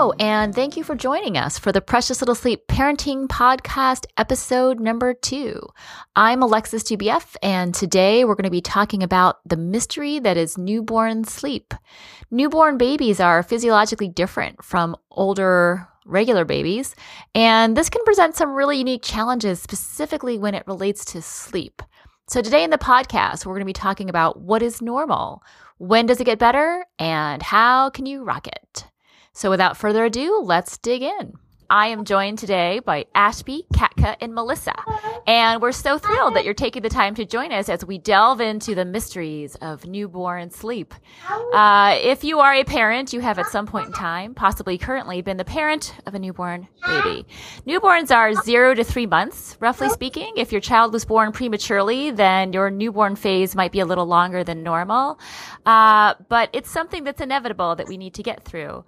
And thank you for joining us for the Precious Little Sleep Parenting Podcast, episode number two. I'm Alexis Dubief, and today we're going to be talking about the mystery that is newborn sleep. Newborn babies are physiologically different from older regular babies, and this can present some really unique challenges, specifically when it relates to sleep. So, today in the podcast, we're going to be talking about what is normal, when does it get better, and how can you rock it? So, without further ado, let's dig in. I am joined today by Ashby, Katka, and Melissa. And we're so thrilled that you're taking the time to join us as we delve into the mysteries of newborn sleep. Uh, if you are a parent, you have at some point in time, possibly currently, been the parent of a newborn baby. Newborns are zero to three months, roughly speaking. If your child was born prematurely, then your newborn phase might be a little longer than normal. Uh, but it's something that's inevitable that we need to get through.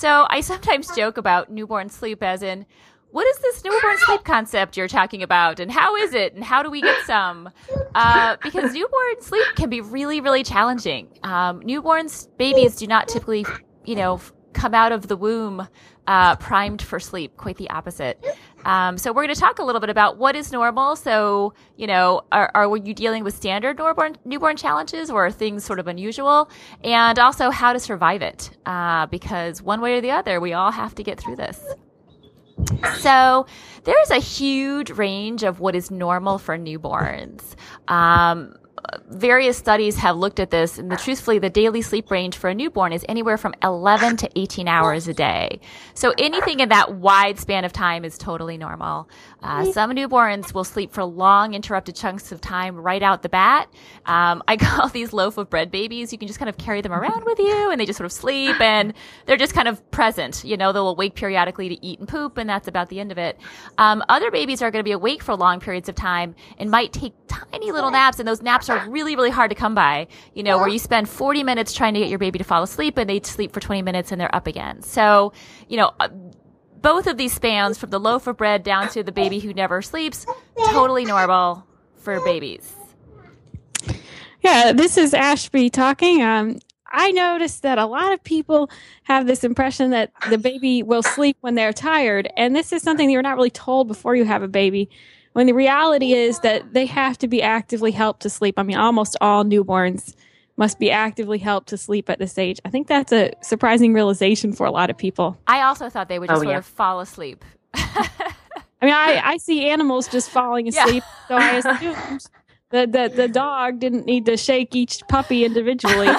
So I sometimes joke about newborn sleep as in, what is this newborn sleep concept you're talking about? And how is it? And how do we get some? Uh, because newborn sleep can be really really challenging. Um, newborns babies do not typically you know come out of the womb uh, primed for sleep. Quite the opposite um, so we're going to talk a little bit about what is normal. So you know are, are you dealing with standard newborn newborn challenges or are things sort of unusual? And also how to survive it uh, because one way or the other we all have to get through this. So there is a huge range of what is normal for newborns. Um, various studies have looked at this, and the, truthfully, the daily sleep range for a newborn is anywhere from 11 to 18 hours a day. So anything in that wide span of time is totally normal. Uh, some newborns will sleep for long, interrupted chunks of time right out the bat. Um, I call these loaf of bread babies. You can just kind of carry them around with you, and they just sort of sleep, and they're just kind of present. You know, they'll wake periodically to eat and poop, and that's about the end of it. Um, other babies are going to be awake for long periods of time and might take tiny little naps, and those naps are really, really hard to come by. You know, where you spend 40 minutes trying to get your baby to fall asleep, and they sleep for 20 minutes and they're up again. So, you know, uh, both of these spans, from the loaf of bread down to the baby who never sleeps, totally normal for babies. Yeah, this is Ashby talking. Um, I noticed that a lot of people have this impression that the baby will sleep when they're tired, and this is something that you're not really told before you have a baby. When the reality is that they have to be actively helped to sleep. I mean, almost all newborns must be actively helped to sleep at this age. I think that's a surprising realization for a lot of people. I also thought they would just oh, sort yeah. of fall asleep. I mean, I, I see animals just falling asleep, yeah. so I assumed the, the, the dog didn't need to shake each puppy individually.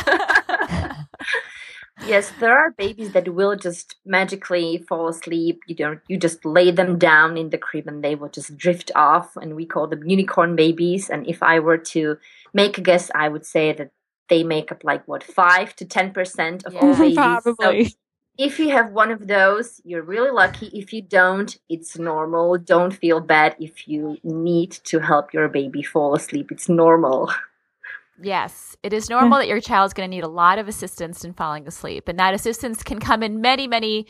yes, there are babies that will just magically fall asleep. You don't you just lay them down in the crib and they will just drift off and we call them unicorn babies. And if I were to make a guess, I would say that they make up like what five to ten percent of yeah. all babies. Probably. So if you have one of those, you're really lucky. If you don't, it's normal. Don't feel bad if you need to help your baby fall asleep. It's normal. Yes, it is normal that your child is going to need a lot of assistance in falling asleep. And that assistance can come in many, many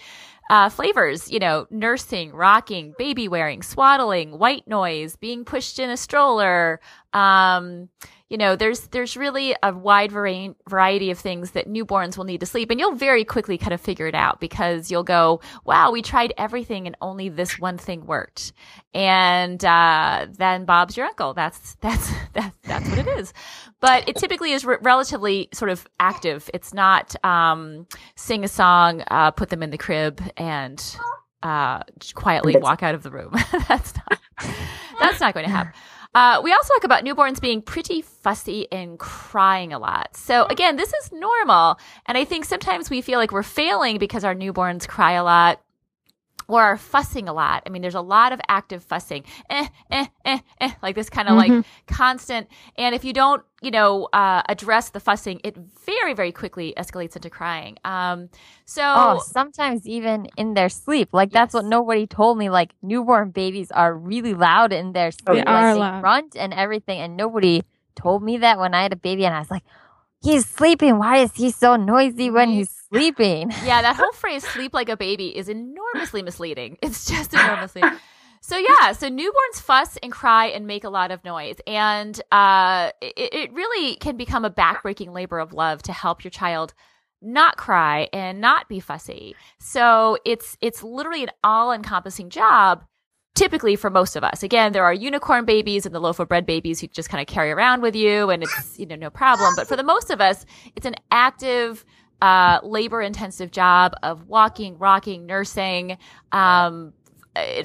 uh, flavors, you know, nursing, rocking, baby wearing, swaddling, white noise, being pushed in a stroller, um, you know, there's there's really a wide variety of things that newborns will need to sleep, and you'll very quickly kind of figure it out because you'll go, "Wow, we tried everything, and only this one thing worked." And uh, then Bob's your uncle. That's that's that's that's what it is. But it typically is re- relatively sort of active. It's not um, sing a song, uh, put them in the crib, and uh, quietly walk out of the room. that's not that's not going to happen. Uh, we also talk about newborns being pretty fussy and crying a lot. So again, this is normal. And I think sometimes we feel like we're failing because our newborns cry a lot or are fussing a lot. I mean, there's a lot of active fussing, eh, eh, eh, eh, like this kind of mm-hmm. like constant. And if you don't, you know, uh, address the fussing, it very, very quickly escalates into crying. Um, so oh, sometimes even in their sleep, like yes. that's what nobody told me. Like newborn babies are really loud in their sleep, they like are they loud. grunt and everything, and nobody told me that when I had a baby, and I was like, he's sleeping. Why is he so noisy when he's sleeping? Yeah, that whole phrase "sleep like a baby" is enormously misleading. It's just enormously. So yeah, so newborns fuss and cry and make a lot of noise, and uh, it, it really can become a backbreaking labor of love to help your child not cry and not be fussy. So it's it's literally an all-encompassing job typically for most of us. Again, there are unicorn babies and the loaf of bread babies who just kind of carry around with you and it's, you know, no problem. But for the most of us, it's an active, uh, labor intensive job of walking, rocking, nursing, um,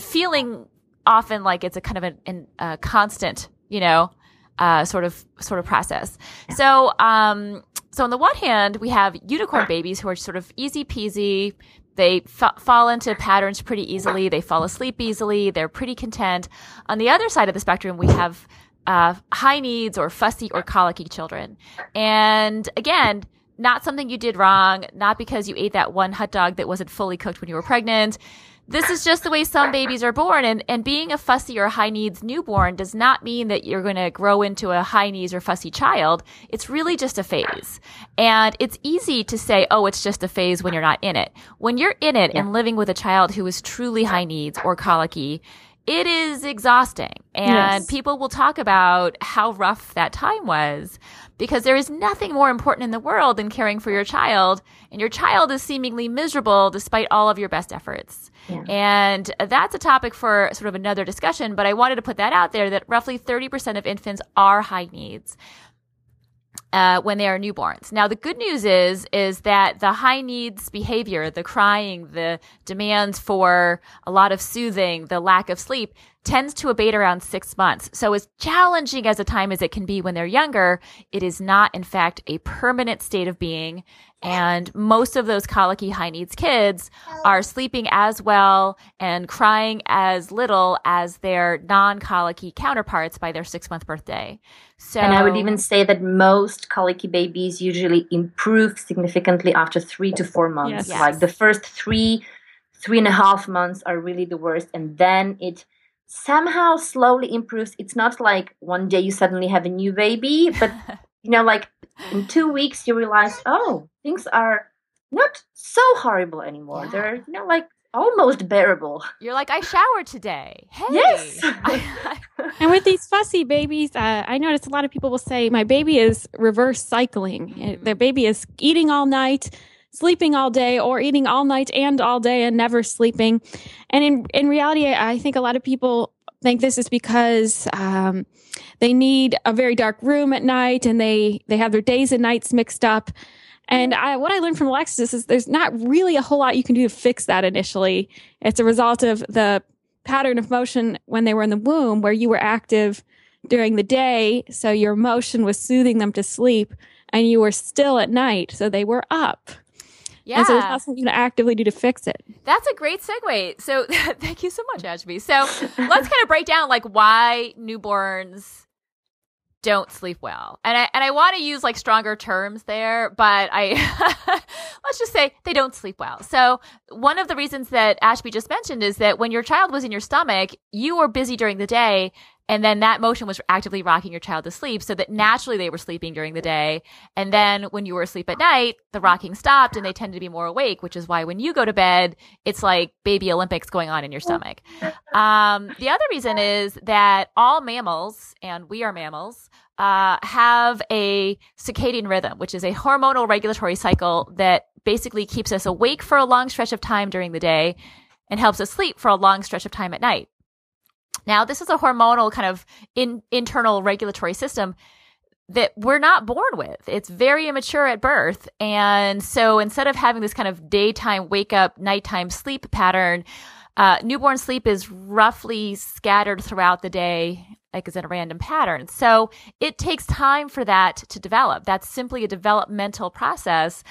feeling often like it's a kind of a, a constant, you know, uh, sort of sort of process. So, um, so on the one hand, we have unicorn babies who are sort of easy peasy. They fall into patterns pretty easily. They fall asleep easily. They're pretty content. On the other side of the spectrum, we have uh, high needs or fussy or colicky children. And again, not something you did wrong, not because you ate that one hot dog that wasn't fully cooked when you were pregnant this is just the way some babies are born. And, and being a fussy or high needs newborn does not mean that you're going to grow into a high needs or fussy child. It's really just a phase. And it's easy to say, oh, it's just a phase when you're not in it. When you're in it yeah. and living with a child who is truly high needs or colicky, it is exhausting. And yes. people will talk about how rough that time was because there is nothing more important in the world than caring for your child. And your child is seemingly miserable despite all of your best efforts. Yeah. And that's a topic for sort of another discussion, but I wanted to put that out there that roughly 30% of infants are high needs. Uh, when they are newborns. Now, the good news is is that the high needs behavior, the crying, the demands for a lot of soothing, the lack of sleep, tends to abate around six months. So, as challenging as a time as it can be when they're younger, it is not, in fact, a permanent state of being. And most of those colicky high needs kids are sleeping as well and crying as little as their non colicky counterparts by their six month birthday. So, and I would even say that most colicky babies usually improve significantly after three to four months. Yes. Like the first three, three and a half months are really the worst. And then it somehow slowly improves. It's not like one day you suddenly have a new baby, but you know, like in two weeks you realize, oh, things are not so horrible anymore. Yeah. They're you know like almost bearable. You're like, I showered today. Hey. Yes. and with these fussy babies, uh, I notice a lot of people will say, my baby is reverse cycling. Mm-hmm. Their baby is eating all night sleeping all day or eating all night and all day and never sleeping. And in, in reality, I think a lot of people think this is because um, they need a very dark room at night and they, they have their days and nights mixed up. And I, what I learned from Alexis is there's not really a whole lot you can do to fix that initially. It's a result of the pattern of motion when they were in the womb, where you were active during the day. So your motion was soothing them to sleep and you were still at night. So they were up. Yeah. And so there's not something to actively do to fix it. That's a great segue. So thank you so much, Ashby. So let's kind of break down like why newborns don't sleep well. And I and I want to use like stronger terms there, but I let's just say they don't sleep well. So one of the reasons that Ashby just mentioned is that when your child was in your stomach, you were busy during the day and then that motion was actively rocking your child to sleep so that naturally they were sleeping during the day. And then when you were asleep at night, the rocking stopped and they tended to be more awake, which is why when you go to bed, it's like baby Olympics going on in your stomach. Um, the other reason is that all mammals, and we are mammals, uh, have a circadian rhythm, which is a hormonal regulatory cycle that basically keeps us awake for a long stretch of time during the day and helps us sleep for a long stretch of time at night. Now, this is a hormonal kind of in, internal regulatory system that we're not born with. It's very immature at birth. And so instead of having this kind of daytime wake up, nighttime sleep pattern, uh, newborn sleep is roughly scattered throughout the day, like as in a random pattern. So it takes time for that to develop. That's simply a developmental process.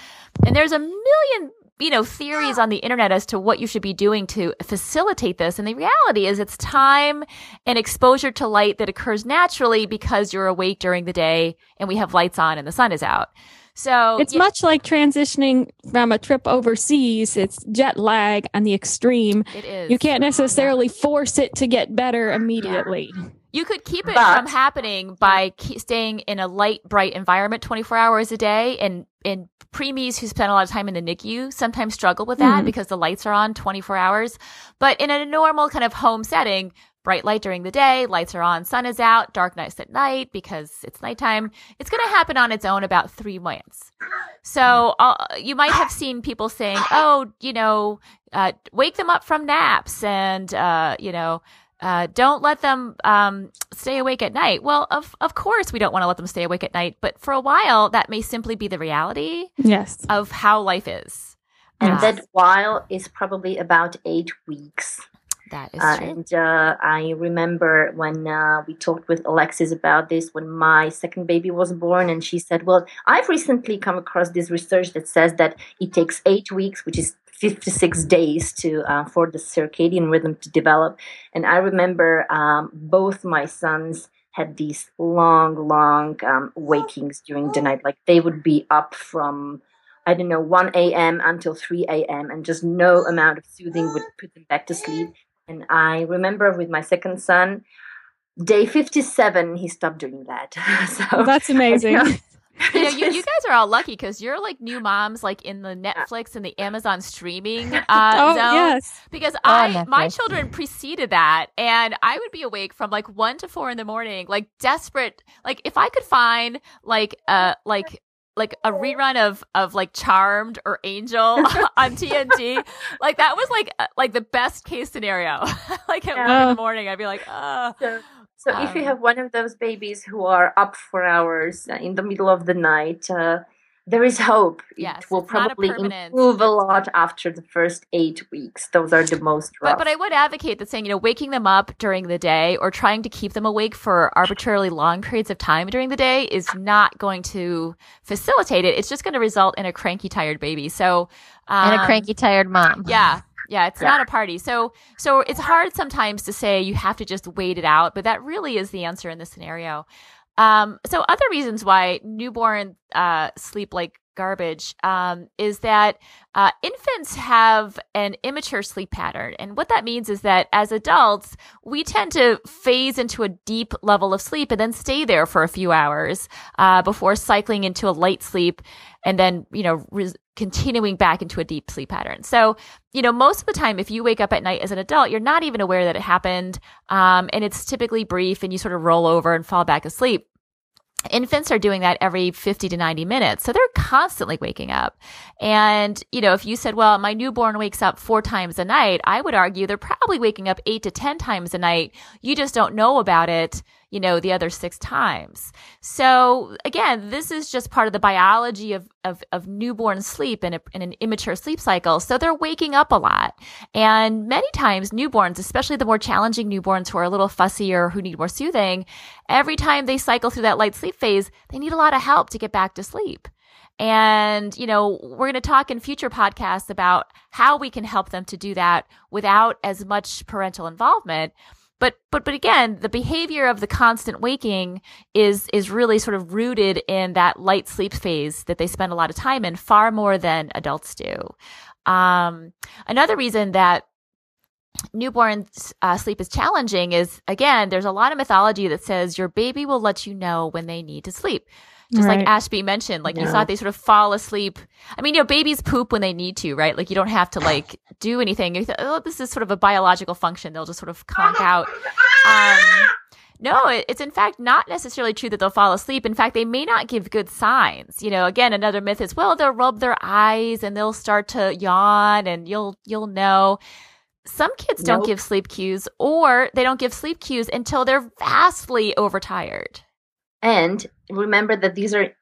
And there's a million you know, theories on the internet as to what you should be doing to facilitate this. And the reality is it's time and exposure to light that occurs naturally because you're awake during the day and we have lights on and the sun is out. So it's much like transitioning from a trip overseas. It's jet lag on the extreme. It is. You can't necessarily yeah. force it to get better immediately. Yeah. You could keep it but, from happening by staying in a light, bright environment 24 hours a day and and preemies who spend a lot of time in the NICU sometimes struggle with that mm-hmm. because the lights are on 24 hours. But in a normal kind of home setting, bright light during the day, lights are on, sun is out, dark nights at night because it's nighttime. It's going to happen on its own about three months. So uh, you might have seen people saying, "Oh, you know, uh, wake them up from naps," and uh, you know. Uh, don't let them um, stay awake at night. Well, of of course we don't want to let them stay awake at night, but for a while that may simply be the reality Yes. of how life is. And Uh, that while is probably about eight weeks. that is Uh, true. and uh, I remember when uh, we talked with Alexis about this when my second baby was born, and she said, Well, I've recently come across this research that says that it takes eight weeks, which is 56 days to uh, for the circadian rhythm to develop. And I remember um, both my sons had these long, long um, wakings during the night. Like they would be up from I don't know, 1 a.m. until 3 a.m., and just no amount of soothing would put them back to sleep. And I remember with my second son, day 57, he stopped doing that. so That's amazing. You know, you, you guys are all lucky because you're like new moms, like in the Netflix and the Amazon streaming uh, oh, zone. yes. Because I, my children preceded that, and I would be awake from like one to four in the morning, like desperate. Like if I could find like uh like like a rerun of of like Charmed or Angel on TNT, like that was like uh, like the best case scenario. like at one in the morning, I'd be like, oh. So, so if you Um, have one of those babies who are up for hours uh, in the middle of the night, uh, there is hope. Yes, it will not a probably improve a lot after the first eight weeks. Those are the most rough. But but I would advocate that saying, you know, waking them up during the day or trying to keep them awake for arbitrarily long periods of time during the day is not going to facilitate it. It's just going to result in a cranky, tired baby. So um, and a cranky, tired mom. Yeah. Yeah, it's Yeah. not a party. So so it's hard sometimes to say you have to just wait it out, but that really is the answer in this scenario. Um, so other reasons why newborn uh, sleep like garbage um, is that uh, infants have an immature sleep pattern, and what that means is that as adults we tend to phase into a deep level of sleep and then stay there for a few hours uh, before cycling into a light sleep, and then you know res- continuing back into a deep sleep pattern. So you know, most of the time, if you wake up at night as an adult, you're not even aware that it happened. Um, and it's typically brief and you sort of roll over and fall back asleep. Infants are doing that every 50 to 90 minutes. So they're constantly waking up. And, you know, if you said, well, my newborn wakes up four times a night, I would argue they're probably waking up eight to 10 times a night. You just don't know about it, you know, the other six times. So again, this is just part of the biology of, of, of newborn sleep a, in an immature sleep cycle. So they're waking up a lot. And many times newborns, especially the more challenging newborns who are a little fussier, who need more soothing, every time they cycle through that light sleep phase, they need a lot of help to get back to sleep. And, you know, we're going to talk in future podcasts about how we can help them to do that without as much parental involvement. But, but, but again, the behavior of the constant waking is, is really sort of rooted in that light sleep phase that they spend a lot of time in far more than adults do. Um, another reason that newborn uh, sleep is challenging is again there's a lot of mythology that says your baby will let you know when they need to sleep just like ashby mentioned like you Yeah. thought they sort of fall asleep i mean you know babies poop when they need to right like you don't have to like do anything you th- oh this is sort of a biological function they'll just sort of conk out um, no, it, it's in fact not necessarily true that they'll fall asleep. In fact, they may not give good signs. You know, again, another myth is, well, they'll rub their eyes and they'll start to yawn and you'll, you'll know. Some kids don't give sleep cues or they don't give sleep cues until they're vastly overtired. And remember that these are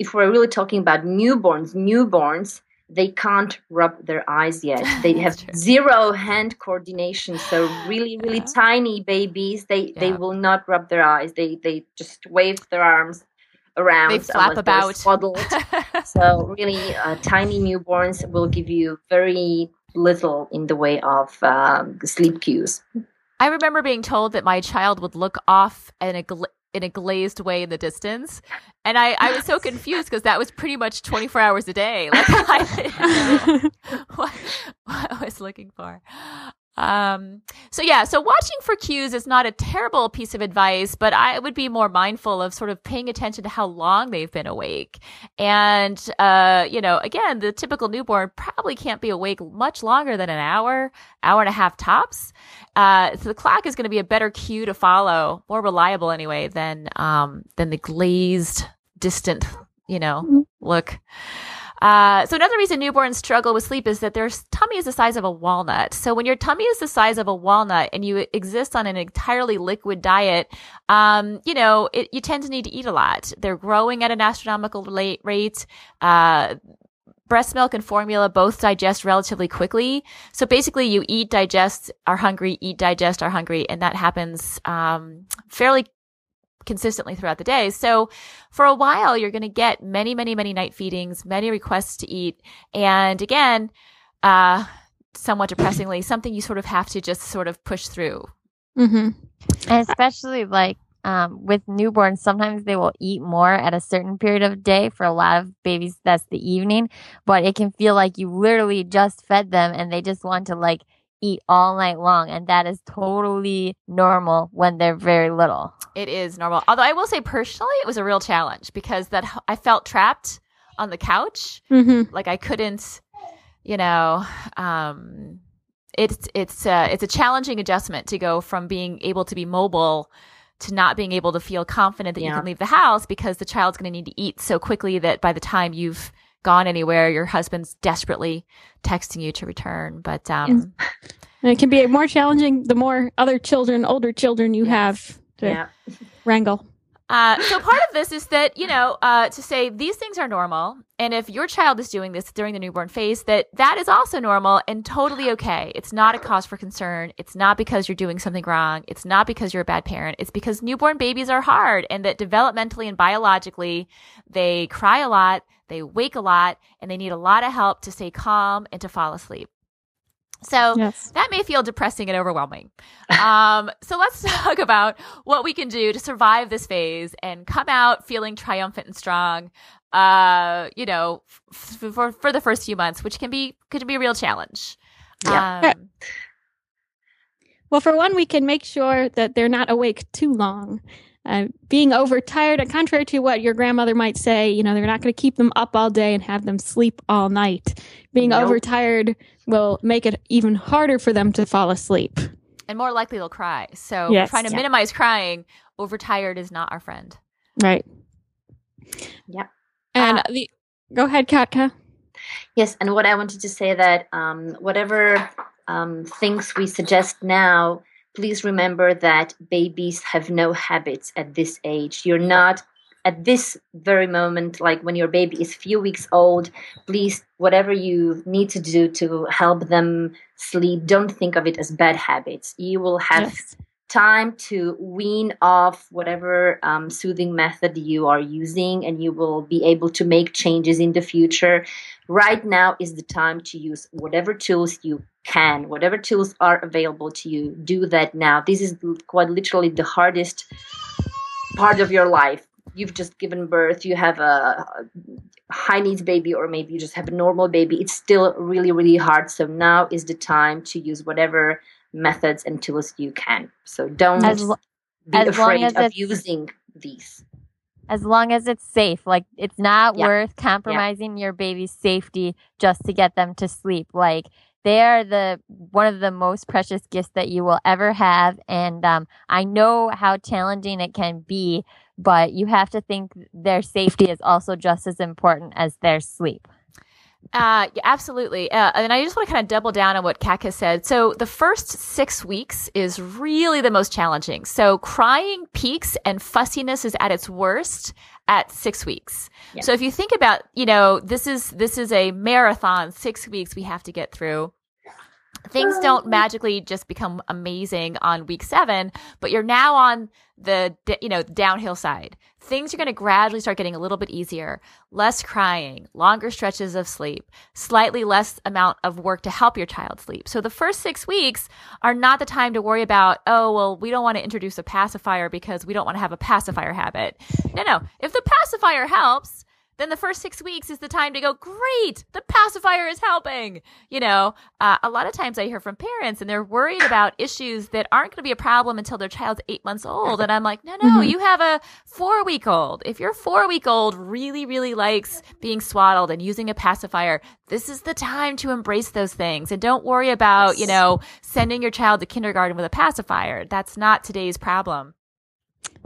if we're really talking about newborns, newborns they can't rub their eyes yet. They have true. zero hand coordination. So really, really Yeah. tiny babies, they they will not rub their eyes. They they just wave their arms around. They flap about. swaddled. so really, uh, tiny newborns will give you very little in the way of um, sleep cues. I remember being told that my child would look off in a gla- in a glazed way in the distance, and I, I was so confused because that was pretty much twenty four hours a day. Like I what, what I was looking for. Um, so yeah, so watching for cues is not a terrible piece of advice, but I would be more mindful of sort of paying attention to how long they've been awake. And, uh, you know, again, the typical newborn probably can't be awake much longer than an hour, hour and a half tops. Uh, so the clock is going to be a better cue to follow, more reliable anyway than, um, than the glazed, distant, you know, Mhm. look. Uh, so another reason newborns struggle with sleep is that their tummy is the size of a walnut. So when your tummy is the size of a walnut and you exist on an entirely liquid diet, um, you know, it, you tend to need to eat a lot. They're growing at an astronomical rate. Uh, breast milk and formula both digest relatively quickly. So basically you eat, digest, are hungry, eat, digest, are hungry. And that happens, um, fairly consistently throughout the day. So for a while, you're going to get many, many, many night feedings, many requests to eat. And again, uh, somewhat depressingly, something you sort of have to just sort of push through. Mm-hmm. And especially like um, with newborns, sometimes they will eat more at a certain period of day. For a lot of babies, that's the evening. But it can feel like you literally just fed them and they just want to like eat all night long. And that is totally normal when they're very little. It is normal. Although I will say personally, it was a real challenge because that I felt trapped on the couch. Mm-hmm. Like I couldn't, you know, um, it's it's uh, it's a challenging adjustment to go from being able to be mobile to not being able to feel confident that you can leave the house because the child's going to need to eat so quickly that by the time you've gone anywhere, your husband's desperately texting you to return. But um, And it can be more challenging the more other children, older children you Yes. have to Yeah. wrangle. Uh, so part of this is that you know uh, to say these things are normal, and if your child is doing this during the newborn phase, that that is also normal and totally okay. It's not a cause for concern. It's not because you're doing something wrong. It's not because you're a bad parent. It's because newborn babies are hard, and that developmentally and biologically, they cry a lot, they wake a lot, and they need a lot of help to stay calm and to fall asleep. So Yes. that may feel depressing and overwhelming. Um, so let's talk about what we can do to survive this phase and come out feeling triumphant and strong. Uh, you know, f- for for the first few months, which can be could be a real challenge. Yeah. Um, Well, for one, we can make sure that they're not awake too long. Uh, being overtired, and contrary to what your grandmother might say, you know, they're not going to keep them up all day and have them sleep all night. Being Nope. overtired will make it even harder for them to fall asleep. and more likely they'll cry. So Yes. trying to Yeah. minimize crying. Overtired is not our friend. Right. Yep. And Uh, the, go ahead, Katka. Yes, and what I wanted to say that um, whatever um, things we suggest now, please remember that babies have no habits at this age. You're not at this very moment, like when your baby is few weeks old. Please, whatever you need to do to help them sleep, don't think of it as bad habits. You will have Yes. Time to wean off whatever um, soothing method you are using and you will be able to make changes in the future. Right now is the time to use whatever tools you can whatever tools are available to you do that now. This is quite literally the hardest part of your life. You've just given birth you have a high needs baby or maybe you just have a normal baby. It's still really really hard. So now is the time to use whatever methods and tools you can so don't As lo- be as long afraid as of using these as long as it's safe. Like it's not Yeah. worth compromising your baby's safety just to get them to sleep. Like they are the one of the most precious gifts that you will ever have, and um, I know how challenging it can be, but you have to think their safety is also just as important as their sleep. Uh, yeah, absolutely. Uh, and I just want to kind of double down on what Kat has said. So the first six weeks is really the most challenging. So crying peaks and fussiness is at its worst at six weeks. Yeah. So if you think about, you know, this is this is a marathon. Six weeks we have to get through. Things oh, don't magically just become amazing on week seven, but you're now on the you know downhill side. Things are going to gradually start getting a little bit easier. Less crying, longer stretches of sleep, slightly less amount of work to help your child sleep. So the first six weeks are not the time to worry about, oh, well, we don't want to introduce a pacifier because we don't want to have a pacifier habit. No, no. If the pacifier helps, then the first six weeks is the time to go, great, the pacifier is helping. You know, uh, a lot of times I hear from parents and they're worried about issues that aren't going to be a problem until their child's eight months old. And I'm like, no, no, Mhm. you have a four week old. If your four week old really, really likes being swaddled and using a pacifier, this is the time to embrace those things. And don't worry about, you know, sending your child to kindergarten with a pacifier. That's not today's problem.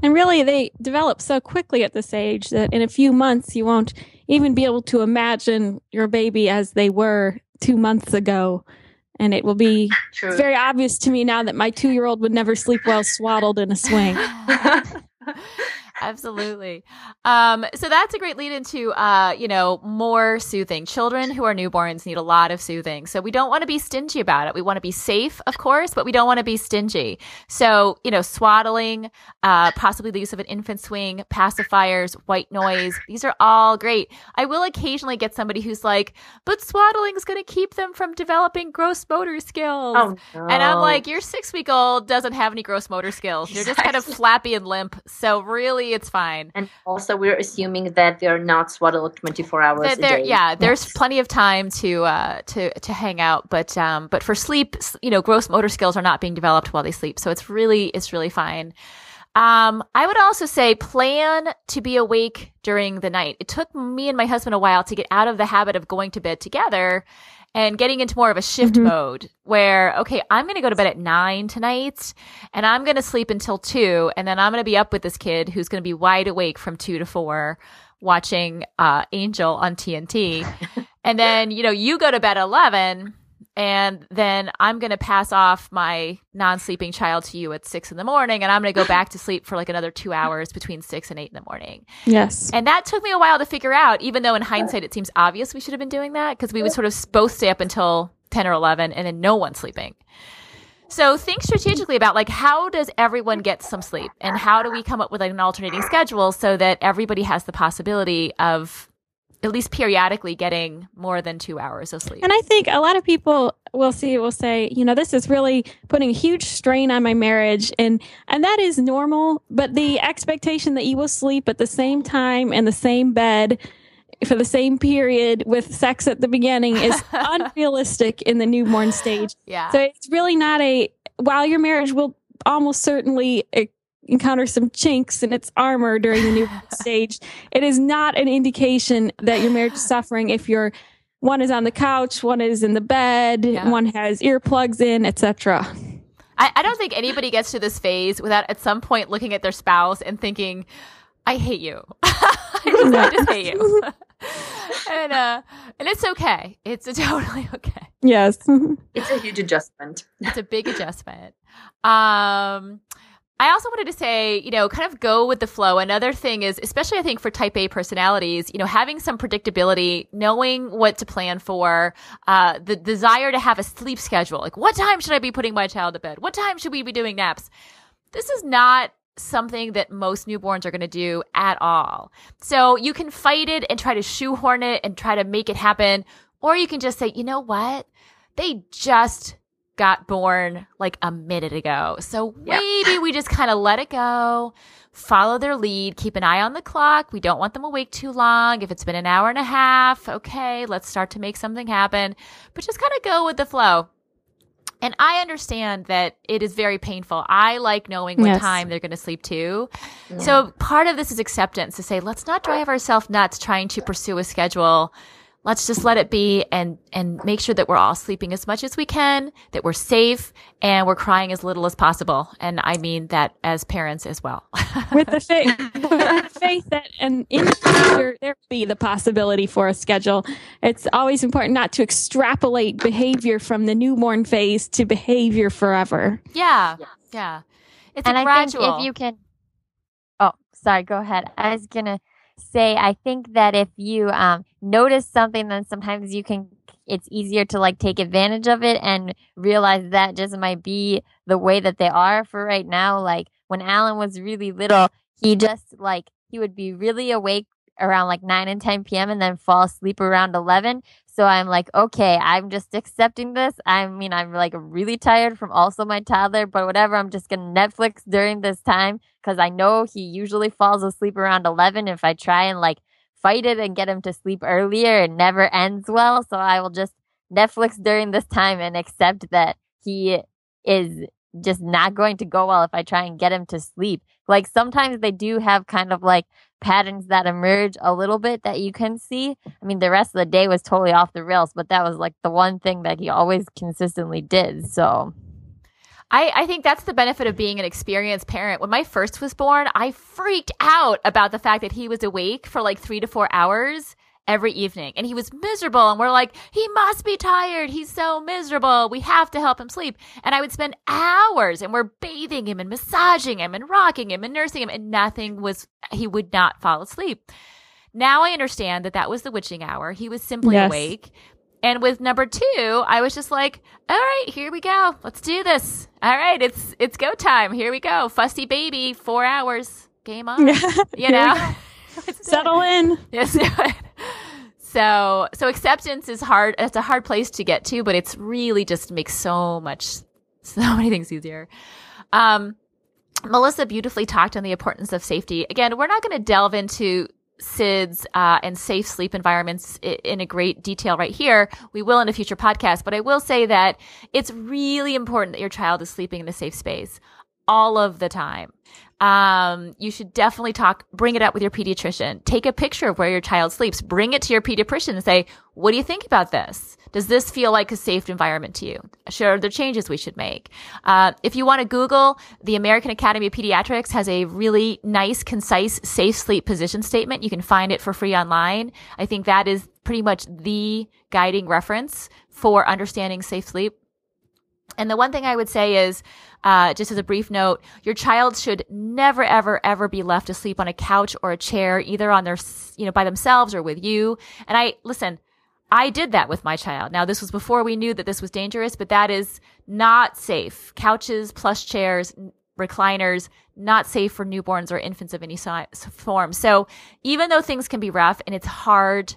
And really, they develop so quickly at this age that in a few months, you won't even be able to imagine your baby as they were two months ago. And it will be True. it's very obvious to me now that my two year old would never sleep well swaddled in a swing. Absolutely. Um, so that's a great lead into, uh, you know, more soothing. Children who are newborns need a lot of soothing. So we don't want to be stingy about it. We want to be safe, of course, but we don't want to be stingy. So, you know, swaddling, uh, possibly the use of an infant swing, pacifiers, white noise. These are all great. I will occasionally get somebody who's like, but swaddling is going to keep them from developing gross motor skills. oh, no. And I'm like, your six week old doesn't have any gross motor skills. You're just kind of flappy and limp. So really, it's fine. and also we're assuming that they're not swaddled 24 hours That a day. yeah, there's plenty of time to uh, to to hang out, but um, but for sleep, you know, gross motor skills are not being developed while they sleep, so it's really it's really fine. Um, I would also say plan to be awake during the night. It took me and my husband a while to get out of the habit of going to bed together and getting into more of a shift Mhm. mode where, okay, I'm going to go to bed at nine tonight and I'm going to sleep until two. And then I'm going to be up with this kid who's going to be wide awake from two to four watching uh, Angel on TNT. and then, you know, you go to bed at 11 and then I'm going to pass off my non sleeping child to you at six in the morning, and I'm going to go back to sleep for like another two hours between six and eight in the morning. Yes. And that took me a while to figure out, even though in hindsight it seems obvious we should have been doing that because we would sort of both stay up until 10 or 11 and then no one sleeping. So think strategically about like how does everyone get some sleep and how do we come up with like, an alternating schedule so that everybody has the possibility of at least periodically getting more than two hours of sleep. And I think a lot of people will see will say, you know, this is really putting a huge strain on my marriage and and that is normal, but the expectation that you will sleep at the same time in the same bed for the same period with sex at the beginning is unrealistic in the newborn stage. yeah. So it's really not a while your marriage will almost certainly encounter some chinks in its armor during the new stage. It is not an indication that your marriage is suffering if you're one is on the couch, one is in the bed, Yeah. one has earplugs in, etc. I, I don't think anybody gets to this phase without at some point looking at their spouse and thinking, I hate you. I, just, I just hate you. and uh and it's okay. It's totally okay. Yes. It's a huge adjustment. It's a big adjustment. Um I also wanted to say, you know, kind of go with the flow. Another thing is, especially I think for type A personalities, you know, having some predictability, knowing what to plan for, uh, the desire to have a sleep schedule. Like, what time should I be putting my child to bed? What time should we be doing naps? This is not something that most newborns are going to do at all. So you can fight it and try to shoehorn it and try to make it happen. Or you can just say, you know what? They just got born like a minute ago. So Yep. maybe we just kind of let it go, follow their lead, keep an eye on the clock. We don't want them awake too long. If it's been an hour and a half, okay, let's start to make something happen. But just kind of go with the flow. And I understand that it is very painful. I like knowing what Yes. time they're going to sleep too. Yeah. So part of this is acceptance to say, let's not drive ourselves nuts trying to pursue a schedule. Let's just let it be and, and make sure that we're all sleeping as much as we can, that we're safe and we're crying as little as possible. And I mean that as parents as well. with the faith, with the faith that and in the future there will be the possibility for a schedule. It's always important not to extrapolate behavior from the newborn phase to behavior forever. yeah. Yes. Yeah. It's and a I gradual. think if you can, oh, sorry, go ahead. I was gonna say, I think that if you um, notice something, then sometimes you can. It's easier to like take advantage of it and realize that just might be the way that they are for right now. Like when Alan was really little, he just like he would be really awake around like 9 and 10 p.m. and then fall asleep around 11. So I'm like, okay, I'm just accepting this. I mean, I'm like really tired from also my toddler, but whatever. I'm just going to Netflix during this time because I know he usually falls asleep around 11. If I try and like fight it and get him to sleep earlier. It never ends well. So I will just Netflix during this time and accept that he is just not going to go well if I try and get him to sleep. Like sometimes they do have kind of like patterns that emerge a little bit that you can see. I mean, the rest of the day was totally off the rails, but that was like the one thing that he always consistently did. So I, I think that's the benefit of being an experienced parent. When my first was born, I freaked out about the fact that he was awake for like three to four hours every evening. And he was miserable and we're like he must be tired. He's so miserable. We have to help him sleep. And i would spend hours and we're bathing him and massaging him and rocking him and nursing him and nothing was he would not fall asleep. Now i understand that that was the witching hour. He was simply yes. awake and with number two, I was just like, all right, here we go. Let's do this. All right, it's it's go time. Here we go. Fussy baby, four hours. Game on. you know. Settle in. Yes. so so acceptance is hard. It's a hard place to get to, but it's really just makes so much so many things easier. Um, Melissa beautifully talked on the importance of safety. Again, we're not going to delve into SIDS uh, and safe sleep environments in a great detail right here. We will in a future podcast, but I will say that it's really important that your child is sleeping in a safe space all of the time. Um, you should definitely talk, bring it up with your pediatrician. Take a picture of where your child sleeps. Bring it to your pediatrician and say, what do you think about this? Does this feel like a safe environment to you? Sure, there changes we should make. Uh, if you want to Google, the American Academy of Pediatrics has a really nice, concise, safe sleep position statement. You can find it for free online. I think that is pretty much the guiding reference for understanding safe sleep. And the one thing I would say is, uh, just as a brief note, your child should never, ever, ever be left asleep on a couch or a chair, either on their, you know, by themselves or with you. And I, listen, I did that with my child. Now, this was before we knew that this was dangerous, but that is not safe. Couches, plush chairs, recliners, not safe for newborns or infants of any form. So even though things can be rough and it's hard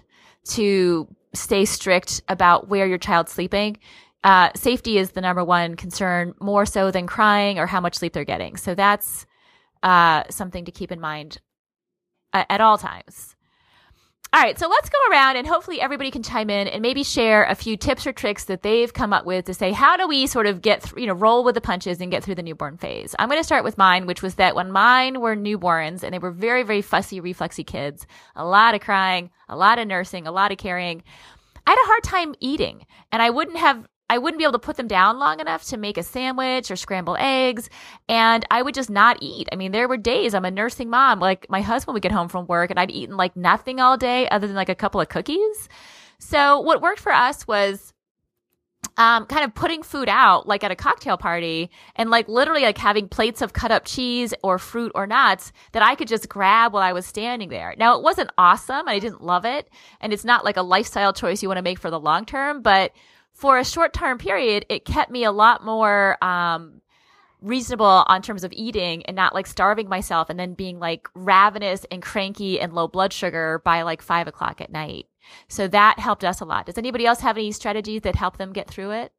to stay strict about where your child's sleeping, uh, safety is the number one concern, more so than crying or how much sleep they're getting. So that's uh, something to keep in mind at, at all times. All right, so let's go around and hopefully everybody can chime in and maybe share a few tips or tricks that they've come up with to say how do we sort of get through, you know, roll with the punches and get through the newborn phase. I'm going to start with mine, which was that when mine were newborns and they were very, very fussy, reflexy kids, a lot of crying, a lot of nursing, a lot of carrying. I had a hard time eating and I wouldn't have I wouldn't be able to put them down long enough to make a sandwich or scramble eggs. And I would just not eat. I mean, there were days I'm a nursing mom. Like my husband would get home from work and I'd eaten like nothing all day other than like a couple of cookies. So what worked for us was um, kind of putting food out like at a cocktail party and like literally like having plates of cut up cheese or fruit or nuts that I could just grab while I was standing there. Now it wasn't awesome. I didn't love it. And it's not like a lifestyle choice you want to make for the long term, but for a short term period, it kept me a lot more um, reasonable on terms of eating and not like starving myself and then being like ravenous and cranky and low blood sugar by like five o'clock at night. So that helped us a lot. Does anybody else have any strategies that help them get through it?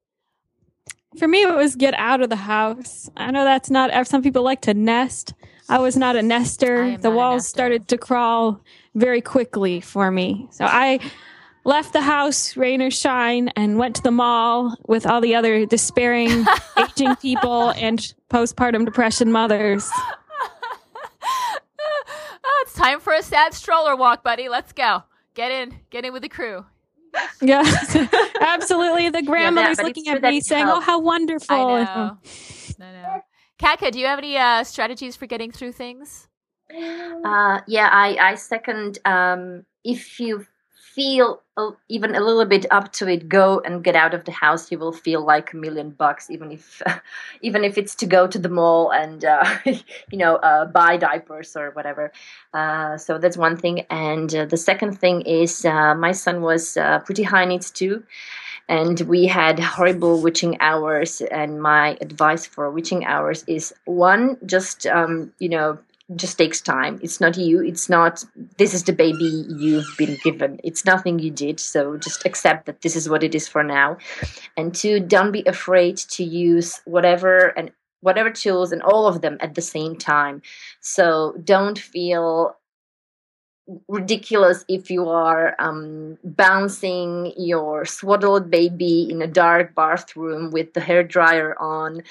For me, it was get out of the house. I know that's not, some people like to nest. I was not a nester. The walls nester. started to crawl very quickly for me. So I, left the house, rain or shine, and went to the mall with all the other despairing, aging people and postpartum depression mothers. oh, it's time for a sad stroller walk, buddy. Let's go. Get in. Get in with the crew. Yeah, absolutely. The grandmother's yeah, looking at me saying, "Oh, how wonderful!" I know. I know. Katka, do you have any uh, strategies for getting through things? Uh, yeah, I, I second. Um, if you feel even a little bit up to it, go and get out of the house. You will feel like a million bucks, even if uh, even if it's to go to the mall and uh, you know uh, buy diapers or whatever. Uh, so that's one thing. And uh, the second thing is uh, my son was pretty high needs too. And we had horrible witching hours. And my advice for witching hours is one, just um, you know, just takes time. It's not you. It's not, this is the baby you've been given. It's nothing you did. So just accept that this is what it is for now. And two, don't be afraid to use whatever and whatever tools and all of them at the same time. So don't feel ridiculous if you are um, bouncing your swaddled baby in a dark bathroom with the hair dryer on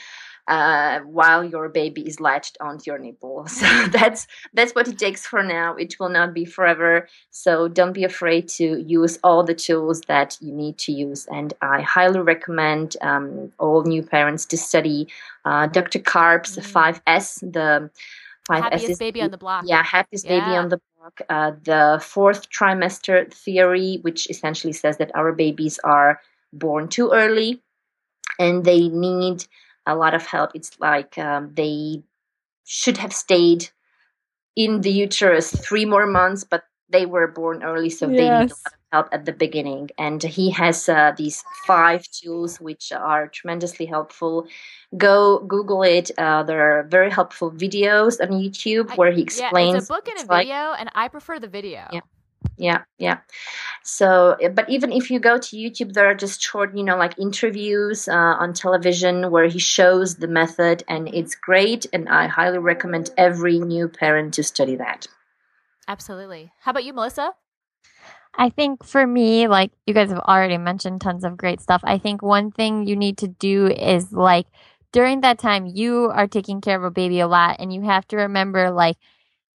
uh, while your baby is latched onto your nipple. So that's that's what it takes for now. It will not be forever. So don't be afraid to use all the tools that you need to use. And I highly recommend um, all new parents to study uh, Dr. Karp's mm-hmm. 5S, the five happiest baby on the block. Yeah, happiest yeah. baby on the block. Uh, the fourth trimester theory, which essentially says that our babies are born too early and they need a lot of help. It's like um, they should have stayed in the uterus three more months, but they were born early, so yes. they need a lot of help at the beginning. And he has uh, these five tools which are tremendously helpful. Go Google it. Uh, there are very helpful videos on YouTube where he explains. Yeah, it's a book and a video, like, and I prefer the video. Yeah yeah yeah. So but even if you go to youtube there are just short you know like interviews uh, on television where he shows the method and it's great and i highly recommend every new parent to study that. Absolutely. How about you melissa? I think for me, like you guys have already mentioned tons of great stuff. I think one thing you need to do is like during that time, you are taking care of a baby a lot, and you have to remember like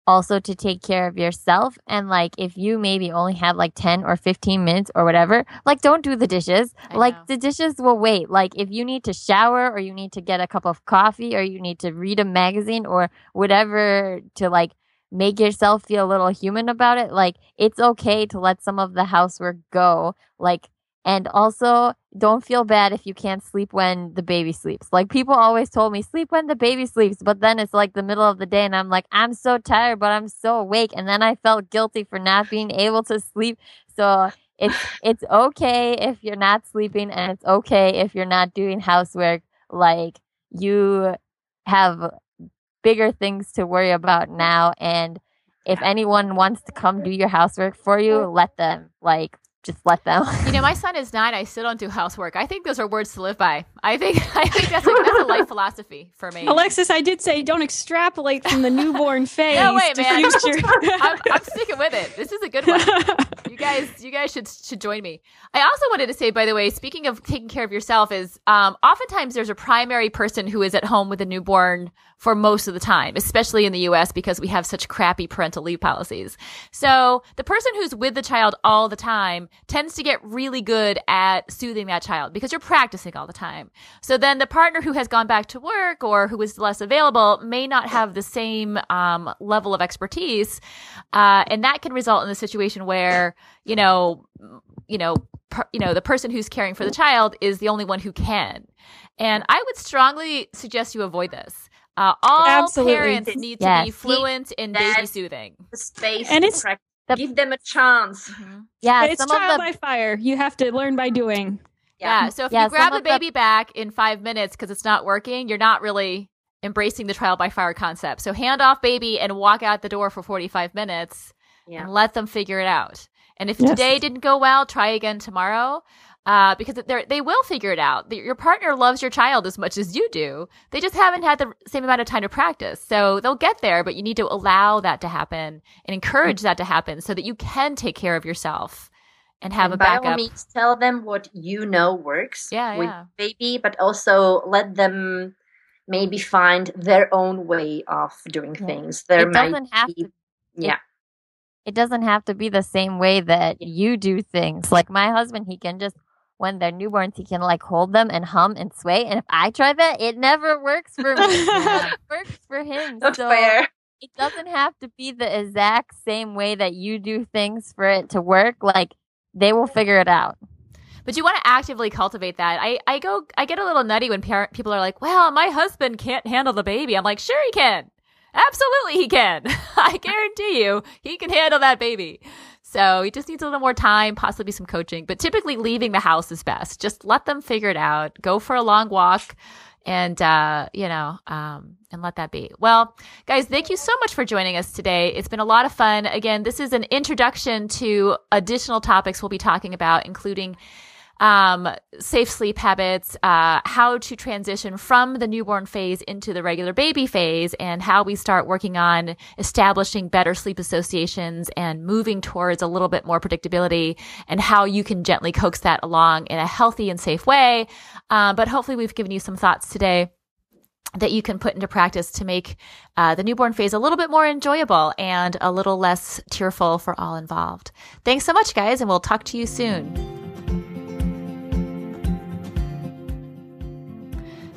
also to take care of yourself. And like, if you maybe only have like 10 or 15 minutes or whatever, like, don't do the dishes. I like, know. the dishes will wait. Like, if you need to shower or you need to get a cup of coffee or you need to read a magazine or whatever to like, make yourself feel a little human about it. Like, it's okay to let some of the housework go. Like, and also, don't feel bad if you can't sleep when the baby sleeps. Like people always told me, sleep when the baby sleeps. But then it's like the middle of the day and I'm like, I'm so tired, but I'm so awake. And then I felt guilty for not being able to sleep. So it's, it's okay if you're not sleeping and it's okay if you're not doing housework. Like you have bigger things to worry about now. And if anyone wants to come do your housework for you, let them. Like just let them. you know, my son is nine. I still don't do housework. I think those are words to live by. I think I think that's, like, that's a life philosophy for me. Alexis, I did say don't extrapolate from the newborn phase. no, wait, man. I'm, I'm, sticking with it. This is a good one. You guys, you guys should should join me. I also wanted to say, by the way, speaking of taking care of yourself, is um, oftentimes there's a primary person who is at home with a newborn for most of the time, especially in the US because we have such crappy parental leave policies. So the person who's with the child all the time tends to get really good at soothing that child because you're practicing all the time. So then the partner who has gone back to work or who is less available may not have the same um, level of expertise. Uh, and that can result in a situation where, you know, you know, per, you know, the person who's caring for the child is the only one who can. And I would strongly suggest you avoid this. Uh, all Absolutely. parents need yes. to be fluent in baby soothing. The space and it's the, give them a chance. Mm-hmm. Yeah, and it's trial the, by fire. You have to learn by doing. Yeah. yeah so if yeah, you grab the baby the, back in five minutes because it's not working, you're not really embracing the trial by fire concept. So hand off baby and walk out the door for 45 minutes yeah. and let them figure it out. And if yes. today didn't go well, try again tomorrow uh, because they they will figure it out. Your partner loves your child as much as you do. They just haven't had the same amount of time to practice. So they'll get there, but you need to allow that to happen and encourage that to happen so that you can take care of yourself and have and a backup. By all means, tell them what you know works yeah, with yeah. baby, but also let them maybe find their own way of doing yeah. things. There it doesn't have be, to. Yeah. It, it doesn't have to be the same way that you do things. Like my husband, he can just when they're newborns, he can like hold them and hum and sway. And if I try that, it never works for me. it works for him. That's so fair. It doesn't have to be the exact same way that you do things for it to work. Like they will figure it out. But you want to actively cultivate that. I, I go, I get a little nutty when parent, people are like, well, my husband can't handle the baby. I'm like, sure he can. Absolutely he can. I guarantee you he can handle that baby. So he just needs a little more time, possibly some coaching. But typically, leaving the house is best. Just let them figure it out. Go for a long walk, and uh, you know, um, and let that be. Well, guys, thank you so much for joining us today. It's been a lot of fun. Again, this is an introduction to additional topics we'll be talking about, including um, safe sleep habits, uh, how to transition from the newborn phase into the regular baby phase, and how we start working on establishing better sleep associations and moving towards a little bit more predictability, and how you can gently coax that along in a healthy and safe way. Uh, but hopefully, we've given you some thoughts today that you can put into practice to make uh, the newborn phase a little bit more enjoyable and a little less tearful for all involved. Thanks so much, guys, and we'll talk to you soon.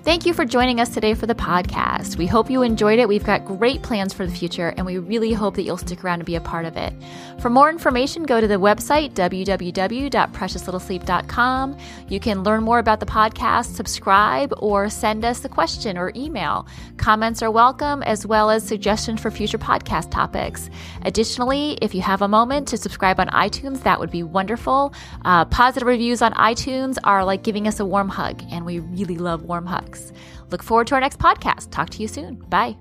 Thank you for joining us today for the podcast. We hope you enjoyed it. We've got great plans for the future, and we really hope that you'll stick around and be a part of it. For more information, go to the website, www.preciouslittlesleep.com. You can learn more about the podcast, subscribe, or send us a question or email. Comments are welcome, as well as suggestions for future podcast topics. Additionally, if you have a moment to subscribe on iTunes, that would be wonderful. Uh, positive reviews on iTunes are like giving us a warm hug, and we really love warm hugs. Look forward to our next podcast. Talk to you soon. Bye.